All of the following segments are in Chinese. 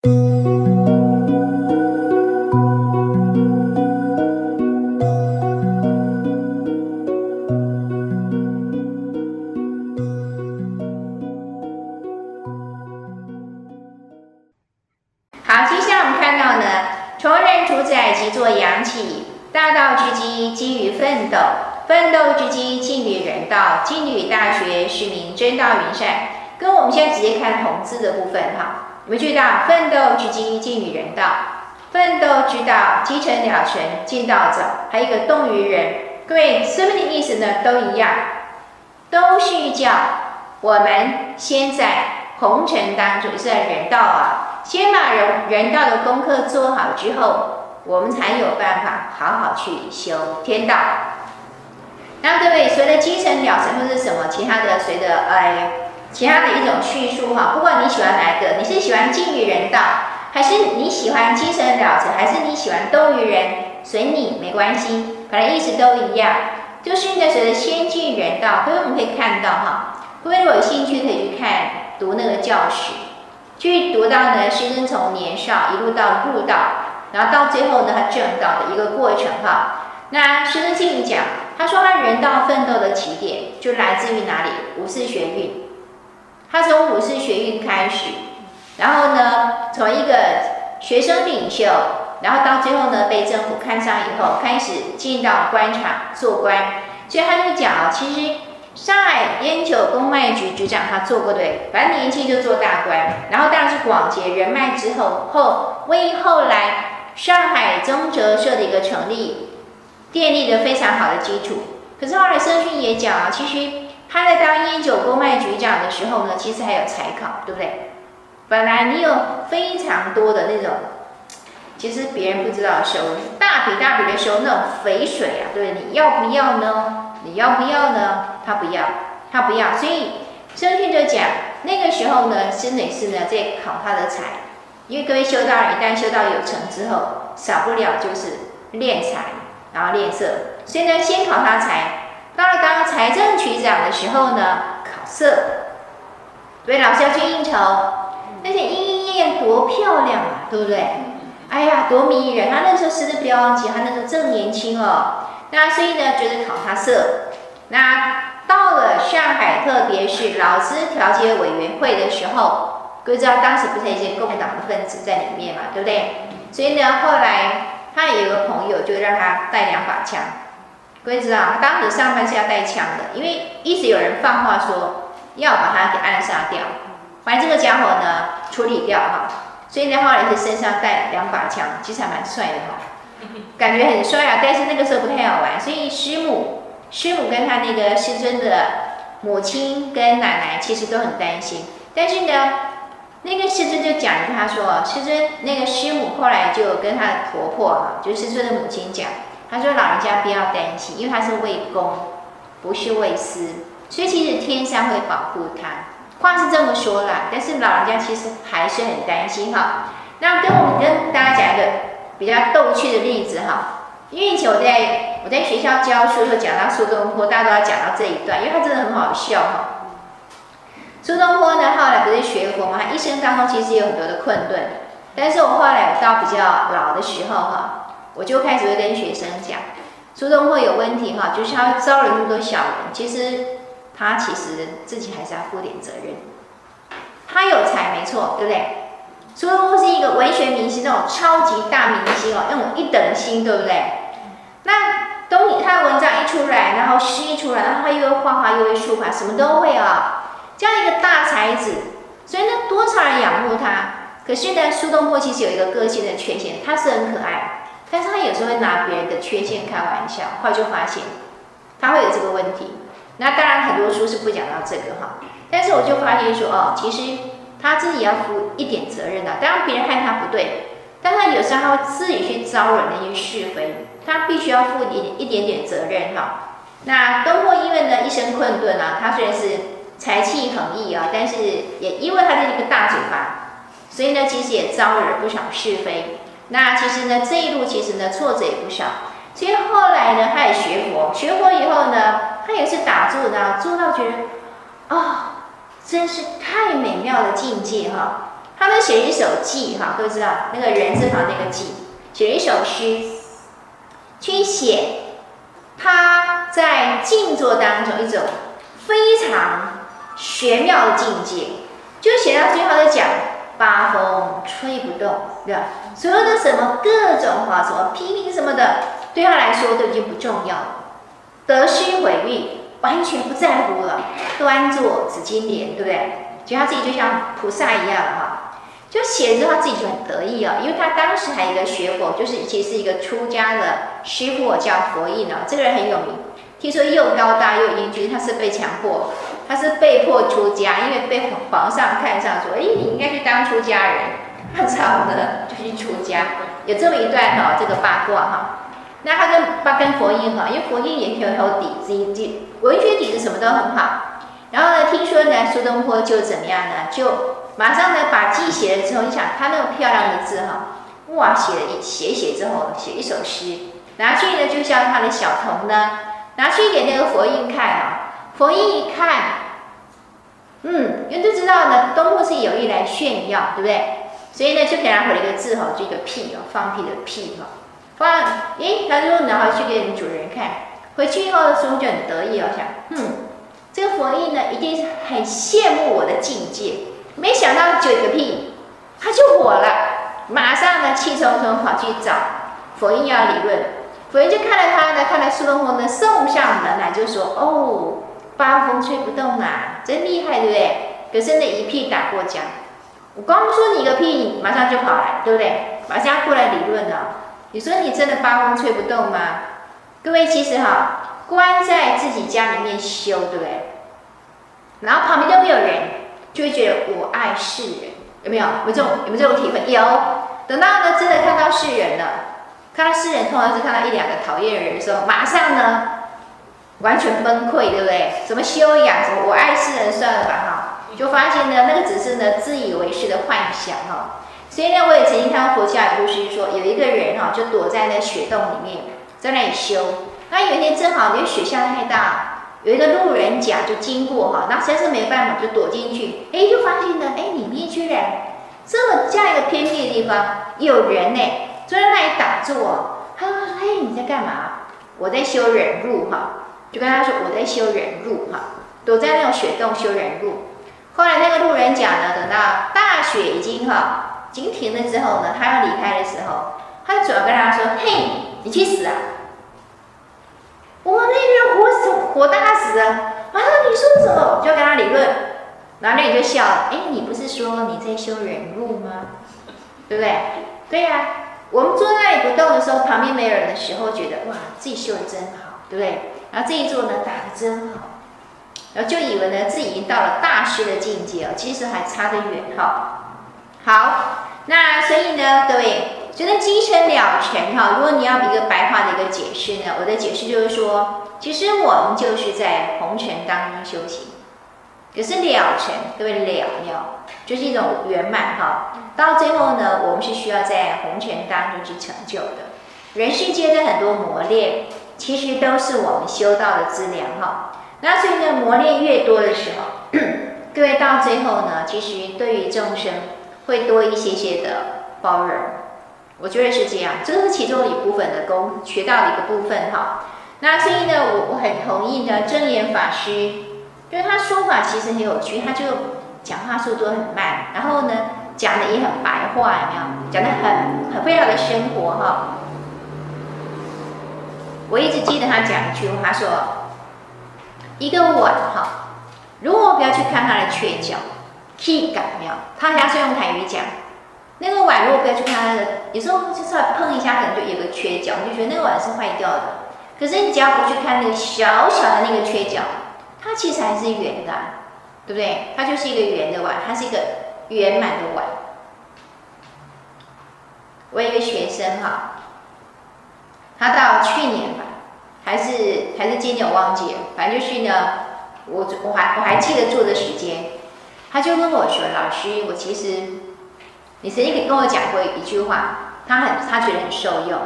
好，接下来我们看到呢，从人主宰即作阳气，大道之基，基于奋斗，奋斗之基，尽于人道，尽于大学，是名真道云善。跟我们现在直接看红字的部分哈，我们知道奋斗之基，尽于人道，奋斗之道，积成了成，进道者，还有一个动于人。各位，生命的意思呢都一样，都是叫我们先在红尘当中，是在人道啊。先把人人道的功课做好之后，我们才有办法好好去修天道。那各位，随着积成了成或是什么其他的，随着哎其他的一种叙述哈，不管你喜欢哪一个，你是喜欢尽于人道，还是你喜欢积成了成，还是你喜欢动于人，随你没关系，反正意思都一样。就是呢，随着先尽人道，各位我们可以看到哈，各位如果有兴趣可以去看读那个教史。去读到呢，先生从年少一路到入道，然后到最后呢，他证道的一个过程哈。那师尊继续讲，他说他人道奋斗的起点就来自于哪里？五四学运。他从五四学运开始，然后呢，从一个学生领袖，然后到最后呢，被政府看上以后，开始进到官场做官。所以他就讲啊，其实。上海烟酒公卖局局长，他做过对，反正年轻就做大官，然后当然是广结人脉之后，后为后来上海中哲社的一个成立奠定了非常好的基础。可是后来圣训也讲啊，其实他在当烟酒公卖局长的时候呢，其实还有财考，对不对？本来你有非常多的那种，其实别人不知道收，大笔大笔的收那种肥水啊，对不对，你要不要呢？你要不要呢？他不要，他不要。所以圣训就讲，那个时候呢，孙女士呢在考他的财，因为各位修道人一旦修道有成之后，少不了就是练财，然后练色。所以呢，先考他财，到了当财政局长的时候呢，考色。所以老师要去应酬，那些莺莺燕多漂亮啊，对不对？哎呀，多迷人！他那时候是不是不要忘记，他那时候正年轻哦。那所以呢，觉得考他色。那到了上海，特别是劳资调解委员会的时候，各位知道当时不是有一些共党的分子在里面嘛，对不对？所以呢，后来他有一个朋友就让他带两把枪。各位知道，他当时上班是要带枪的，因为一直有人放话说要把他给暗杀掉，把这个家伙呢处理掉哈。所以呢，后来是身上带两把枪，其实还蛮帅的哈。感觉很帅啊，但是那个时候不太好玩，所以师母、师母跟他那个师尊的母亲跟奶奶其实都很担心。但是呢，那个师尊就讲跟他说，师尊那个师母后来就跟他的婆婆哈，就是师尊的母亲讲，他说老人家不要担心，因为他是为公，不是为私，所以其实天上会保护他。话是这么说啦，但是老人家其实还是很担心哈。那跟我们跟大家讲一个。比较逗趣的例子哈，因为以前我在我在学校教书的时候讲到苏东坡，大家都要讲到这一段，因为他真的很好笑哈。苏东坡呢，后来不是学佛嘛，他一生当中其实有很多的困顿，但是我后来到比较老的时候哈，我就开始会跟学生讲，苏东坡有问题哈，就是他招了那么多小人，其实他其实自己还是要负点责任。他有才没错，对不对？苏东坡是一个文学明星，那种超级大明星哦，那种一等星，对不对？那东他的文章一出来，然后诗一出来，然后他又会画画，又会书法，什么都会啊、哦。这样一个大才子，所以呢，多少人仰慕他。可是呢，苏东坡其实有一个个性的缺陷，他是很可爱，但是他有时候会拿别人的缺陷开玩笑。后来就发现他会有这个问题。那当然很多书是不讲到这个哈，但是我就发现说哦，其实。他自己要负一点责任的、啊，当然别人看他不对，但他有时候自己去招惹那些是非，他必须要负一点一点点责任哈。那东坡因为呢一生困顿啊，他虽然是才气横溢啊，但是也因为他的一个大嘴巴，所以呢其实也招惹不少是非。那其实呢这一路其实呢挫折也不少，所以后来呢他也学佛，学佛以后呢他也是打坐的，坐到觉得啊。真是太美妙的境界哈！他们写一首偈哈，都知道那个人字旁那个偈，写了一首诗，去写他在静坐当中一种非常玄妙的境界，就写到最后的讲八风吹不动，对吧？所有的什么各种哈，什么批评什么的，对他来说都已经不重要了，得失毁誉完全不在乎了，端坐紫金莲，对不对？觉得他自己就像菩萨一样哈。就显得他自己就很得意啊，因为他当时还有一个学佛，就是其实是一个出家的师父叫佛印啊，这个人很有名。听说又高大又英俊，他是被强迫，他是被迫出家，因为被皇上看上说，哎，你应该去当出家人，他只好呢就去出家。有这么一段哈，这个八卦哈。那他跟八跟佛印哈，因为佛印也很有底子，底文学底子什么都很好。然后呢，听说呢苏东坡就怎么样呢，就。马上呢，把记写了之后，你想他那么漂亮的字哈，哇，写了一写一写之后，写一首诗，拿去呢就像他的小童呢，拿去给那个佛印看啊，佛印一看，嗯，因为都知道呢，东坡是有意来炫耀，对不对？所以呢，就给他回了一个字哈，这个屁哦，放屁的屁哈，放，诶，他就拿回去给主人看，回去以后的时候就很得意哦，想，嗯，这个佛印呢，一定是很羡慕我的境界。没想到就一个屁，他就火了，马上呢气冲冲跑去找佛印要理论。佛印就看了他呢，看了苏东坡呢，送上门来就说：“哦，八风吹不动啊，真厉害，对不对？可是那一屁打过江，我光说你个屁，你马上就跑来，对不对？马上要过来理论了。你说你真的八风吹不动吗？各位其实哈，关在自己家里面修，对不对？然后旁边都没有人。”就会觉得我爱世人，有没有？有这种有没有这种体会？有。等到呢，真的看到世人了，看到世人，通常是看到一两个讨厌的人的时候，马上呢，完全崩溃，对不对？什么修养，什么我爱世人，算了吧，哈。就发现呢，那个只是呢自以为是的幻想，哈。所以呢，我也曾经看过佛教的故事，说有一个人哈，就躲在那雪洞里面，在那里修。那有一天正好，因为雪下太大。有一个路人甲就经过哈，那实在是没办法，就躲进去。哎，就发现呢，哎，里面居然这么这样一个偏僻的地方，有人呢，坐在那里打坐。他说：“嘿，你在干嘛？”我在修忍辱哈，就跟他说：“我在修忍辱哈，躲在那种雪洞修忍辱。”后来那个路人甲呢，等到大雪已经哈，已经停了之后呢，他要离开的时候，他主要跟他说：“嘿，你去死啊！”我那边火死火大死啊！完了，你说什么？就跟他理论，然后那人就笑了。哎，你不是说你在修人路吗？对不对？对呀、啊。我们坐在那里不动的时候，旁边没有人的时候，觉得哇，自己修的真好，对不对？然后这一坐呢，打的真好，然后就以为呢自己已经到了大师的境界哦，其实还差得远哈。好，那所以呢，各位。觉得机尘了尘哈，如果你要一个白话的一个解释呢，我的解释就是说，其实我们就是在红尘当中修行。可是了尘，各位了了，就是一种圆满哈。到最后呢，我们是需要在红尘当中去成就的。人世间的很多磨练，其实都是我们修道的资粮哈。那所以呢，磨练越多的时候，各位到最后呢，其实对于众生会多一些些的包容。我觉得是这样，这是其中一部分的功，学到的一个部分哈。那所以呢，我我很同意呢，真言法师，因为他说法其实很有趣，他就讲话速度很慢，然后呢讲的也很白话，有没有？讲的很很非常的生活哈。我一直记得他讲一句话，他说一个碗哈，如果不要去看它的缺角，气感没有？他好像是用台语讲。那个碗如果不要去看它的，有时候就是碰一下，可能就有个缺角，你就觉得那个碗是坏掉的。可是你只要不去看那个小小的那个缺角，它其实还是圆的，对不对？它就是一个圆的碗，它是一个圆满的碗。我有一个学生哈，他到去年吧，还是还是今年我忘记了，反正就是呢，我我还我还记得住的时间，他就跟我说：“老师，我其实。”你曾经跟我讲过一句话，他很他觉得很受用。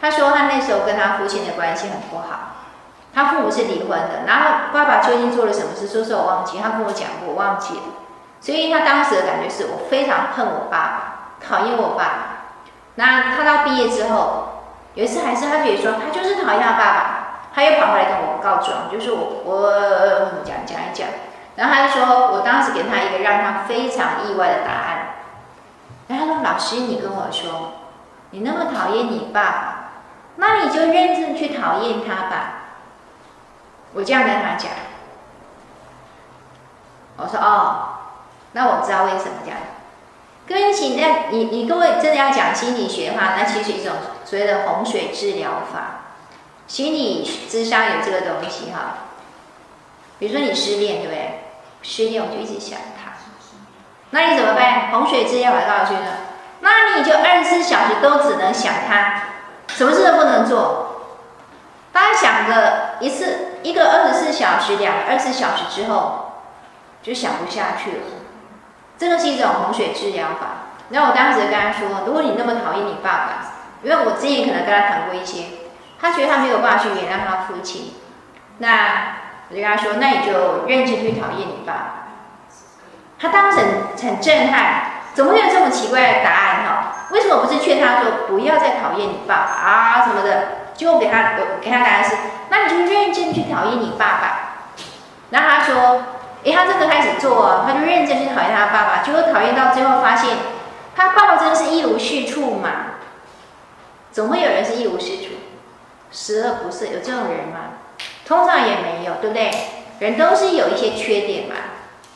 他说他那时候跟他父亲的关系很不好，他父母是离婚的，然后爸爸究竟做了什么事，说是我忘记，他跟我讲过，我忘记了。所以他当时的感觉是我非常恨我爸爸，讨厌我爸爸。那他到毕业之后，有一次还是他觉得说他就是讨厌他爸爸，他又跑回来跟我告状，就是我我讲讲一讲，然后他就说我当时给他一个让他非常意外的答案。然后他说：“老师，你跟我说，你那么讨厌你爸爸，那你就认真去讨厌他吧。”我这样跟他讲。我说：“哦，那我知道为什么这样。各位，请那你你各位真的要讲心理学的话，那其实一种所谓的洪水治疗法。心理智商有这个东西哈。比如说你失恋，对不对？失恋我就一直想他。”那你怎么办？洪水治疗法告诉你呢？那你就二十四小时都只能想他，什么事都不能做。大家想个一次，一个二十四小时，两个二十四小时之后，就想不下去了。真的是一种洪水治疗法。那我当时跟他说，如果你那么讨厌你爸爸，因为我之前可能跟他谈过一些，他觉得他没有办法去原谅他父亲，那我就跟他说，那你就认真去讨厌你爸。他当时很很震撼，怎么会有这么奇怪的答案哈？为什么不是劝他说不要再讨厌你爸爸啊什么的？结果给他给他答案是，那你就认真去讨厌你爸爸。然后他说，诶，他真的开始做，他就认真去讨厌他爸爸，结果讨厌到最后发现，他爸爸真的是一无是处嘛？总会有人是一无是处，十恶不赦，有这种人吗？通常也没有，对不对？人都是有一些缺点嘛。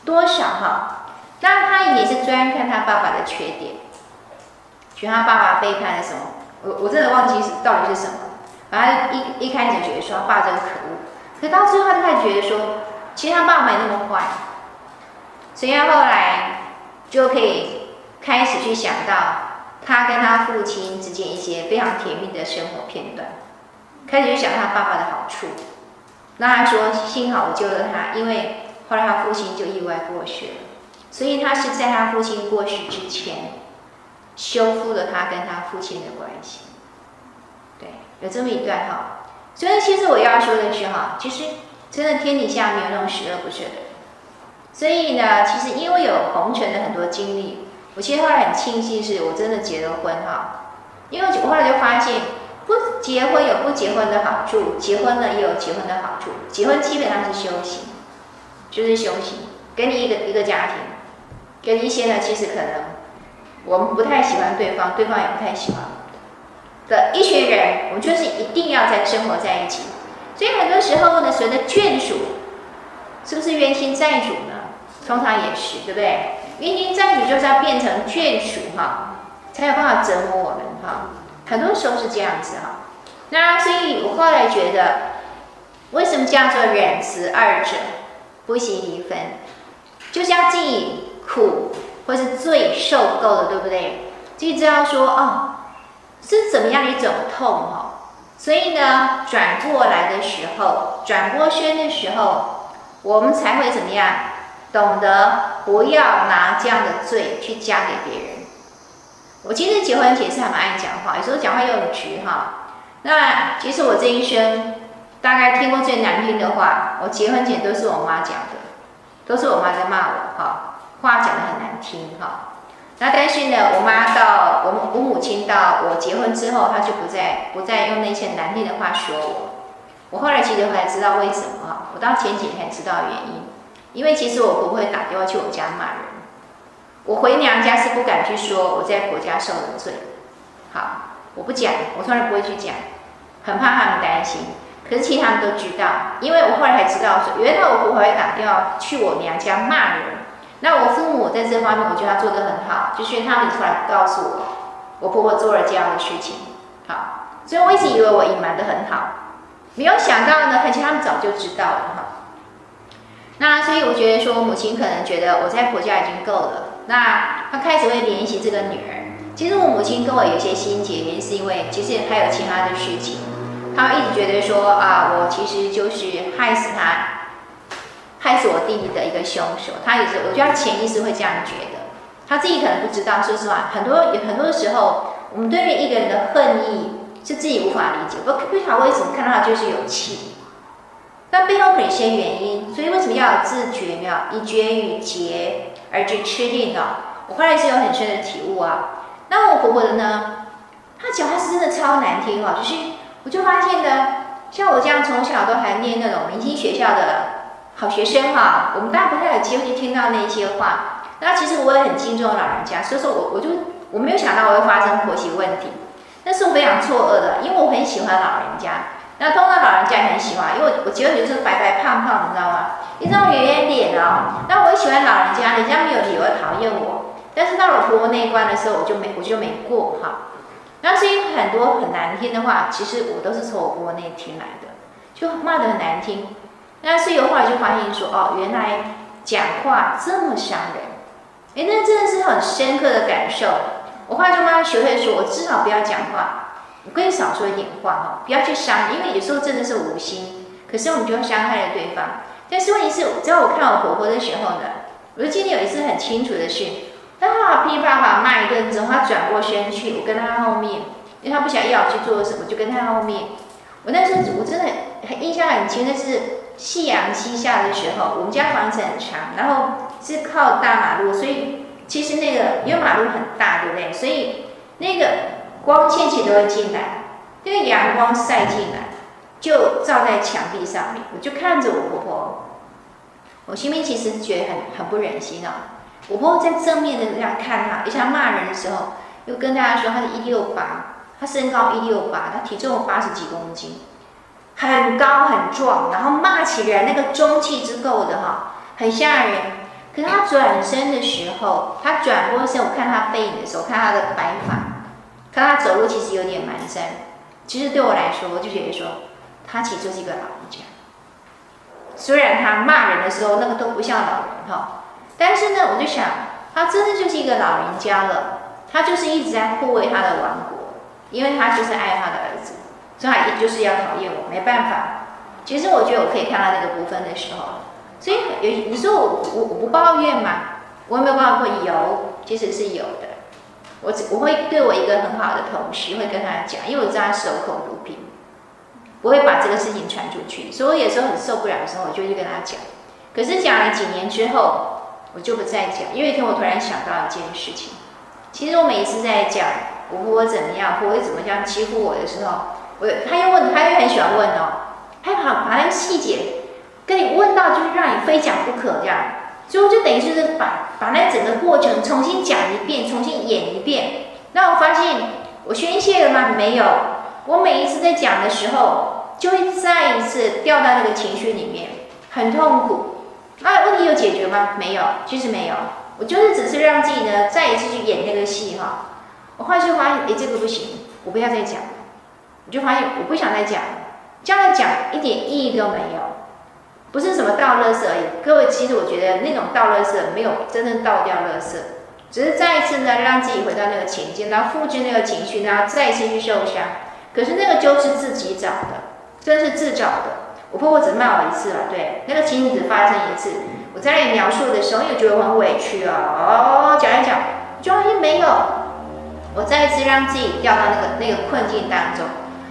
多少哈？那他也是专看他爸爸的缺点，觉得他爸爸背叛了什么？我我真的忘记到底是什么。反正一一开始觉得说他爸真可恶，可到最后他就开始觉得说，其实他爸爸没那么坏。所以他后来就可以开始去想到他跟他父亲之间一些非常甜蜜的生活片段，开始去想他爸爸的好处。那他说幸好我救了他，因为。后来他父亲就意外过世了，所以他是在他父亲过世之前，修复了他跟他父亲的关系。对，有这么一段哈。所以其实我要说的是哈，其实真的天底下没有那种十恶不赦的人。所以呢，其实因为有红尘的很多经历，我其实后来很庆幸是我真的结了婚哈，因为我后来就发现，不结婚有不结婚的好处，结婚了也有结婚的好处。结婚基本上是修行。就是修行，给你一个一个家庭，给你一些呢，其实可能我们不太喜欢对方，对方也不太喜欢的一群人，我们就是一定要在生活在一起。所以很多时候呢，所谓的眷属，是不是冤亲债主呢？通常也是，对不对？冤亲债主就是要变成眷属哈，才有办法折磨我们哈。很多时候是这样子哈。那所以我后来觉得，为什么叫做忍慈二者？不惜离分，就是要自己苦或是罪受够了，对不对？就知道说哦，是怎么样的一种痛哦。所以呢，转过来的时候，转过身的时候，我们才会怎么样？懂得不要拿这样的罪去加给别人。我其实结婚前是还蛮爱讲话，有时候讲话又很直哈。那其实我这一生。大概听过最难听的话，我结婚前都是我妈讲的，都是我妈在骂我哈，话讲得很难听哈。那但是呢，我妈到我我母亲到我结婚之后，她就不再不再用那些难听的话说我。我后来其实后来知道为什么，我到前几天才知道原因，因为其实我婆婆会打电话去我家骂人，我回娘家是不敢去说我在婆家受了罪，好，我不讲，我从来不会去讲，很怕他们担心。可是其他人都知道，因为我后来才知道说，原来我婆婆会打电话去我娘家骂人。那我父母在这方面，我觉得他做得很好，就是他们出来告诉我，我婆婆做了这样的事情。好，所以我一直以为我隐瞒得很好，没有想到呢，而且他们早就知道了哈。那所以我觉得说，母亲可能觉得我在婆家已经够了，那她开始会联系这个女儿。其实我母亲跟我有些心结，原因是因为其实还有其他的事情。她一直觉得说啊，我其实就是害死她，害死我弟弟的一个凶手。他也是，我觉得他潜意识会这样觉得，他自己可能不知道。说实话，很多有很多的时候，我们对于一个人的恨意是自己无法理解。不不晓得为什么看到他就是有气，但背后可以些原因。所以为什么要有自觉？呢以绝与节，而去吃定了。我后来是有很深的体悟啊。那我婆婆的呢？她讲话是真的超难听哦，就是我就发现呢，像我这样从小都还念那种明星学校的好学生哈，我们大家不太有机会去听到那些话。那其实我也很敬重老人家，所以说我我就我没有想到我会发生婆媳问题，那是我非常错愕的，因为我很喜欢老人家。那通常老人家也很喜欢，因为我觉得你就是白白胖胖，你知道吗？一张圆圆脸啊。那我也喜欢老人家，人家没有理由讨厌我。但是到了婆婆那一关的时候，我就没我就没过哈。那所以很多很难听的话，其实我都是从我婆婆那里听来的，就骂得很难听。那所以我后来就发现说，哦，原来讲话这么伤人。哎，那真的是很深刻的感受。我后来就慢慢学会说，我至少不要讲话。我可以少说一点话哈，不要去伤，因为有时候真的是无心，可是我们就会伤害了对方。但是问题是，只要我看我婆婆的时候呢，我就今天有一次很清楚的是，当她噼里啪啦骂一顿之后，她转过身去，我跟她后面，因为她不想要我去做什么，就跟她后面。我那时候我真的很印象很清，的是夕阳西下的时候，我们家房子很长，然后是靠大马路，所以其实那个因为马路很大，对不对？所以那个。光线其实都会进来，那个阳光晒进来，就照在墙壁上面。我就看着我婆婆，我心里其实觉得很很不忍心哦。我婆婆在正面的这样看她，而且她骂人的时候，又跟大家说她是一六八，她身高一六八，她体重八十几公斤，很高很壮，然后骂起人那个中气之够的哈，很吓人。可是他转身的时候，他转过身，我看他背影的时候，看他的白发。看他走路其实有点蹒跚，其实对我来说，我就觉得说，他其实就是一个老人家。虽然他骂人的时候那个都不像老人哈，但是呢，我就想，他真的就是一个老人家了。他就是一直在护卫他的王国，因为他就是爱他的儿子，所以他也就是要讨厌我，没办法。其实我觉得我可以看到那个部分的时候，所以有你说我我我不抱怨嘛，我有没有抱怨过？有，其实是有的。我我会对我一个很好的同事会跟他讲，因为我知道他守口如瓶，不会把这个事情传出去，所以我有时候很受不了的时候，我就去跟他讲。可是讲了几年之后，我就不再讲，因为一天我突然想到一件事情，其实我每一次在讲我婆婆怎么样，婆婆怎么样欺负我的时候，我他又问，他又很喜欢问哦，他把把那个细节跟你问到，就是让你非讲不可这样。所以我就等于就是把把那整个过程重新讲一遍，重新演一遍。那我发现我宣泄了吗？没有。我每一次在讲的时候，就会再一次掉到那个情绪里面，很痛苦。那问题有解决吗？没有，其实没有。我就是只是让自己呢再一次去演那个戏哈。我后来就发现，哎，这个不行，我不要再讲了。我就发现我不想再讲，这样讲一点意义都没有。不是什么倒垃圾而已，各位，其实我觉得那种倒垃圾没有真正倒掉垃圾，只是再一次呢让自己回到那个情境，然后复制那个情绪，然后再一次去受伤。可是那个就是自己找的，真是自找的。我婆婆只骂我一次了，对，那个情景只发生一次。我在那里描述的时候，又觉得很委屈啊，哦，讲一讲，就好像没有。我再一次让自己掉到那个那个困境当中，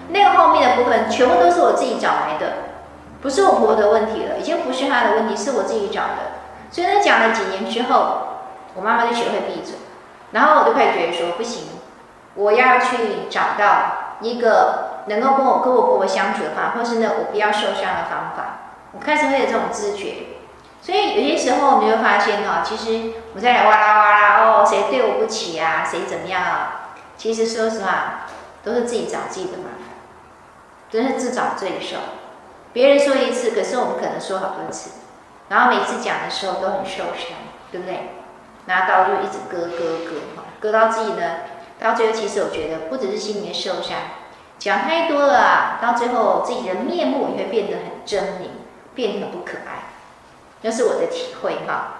那个后面的部分全部都是我自己找来的。不是我婆婆的问题了，已经不是她的问题，是我自己找的。所以呢，讲了几年之后，我妈妈就学会闭嘴，然后我就开始觉得说不行，我要去找到一个能够跟我跟我婆婆相处的方法，或是呢我不要受伤的方法。我开始会有这种自觉，所以有些时候你会发现哈，其实我在哇啦哇啦哦，谁对我不起啊，谁怎么样啊？其实说实话，都是自己找自己的麻烦，真是自找罪受。别人说一次，可是我们可能说好多次，然后每次讲的时候都很受伤，对不对？拿刀就一直割割割，哈，割到自己呢，到最后其实我觉得不只是心里面受伤，讲太多了啊，到最后自己的面目也会变得很狰狞，变得很不可爱，那是我的体会哈。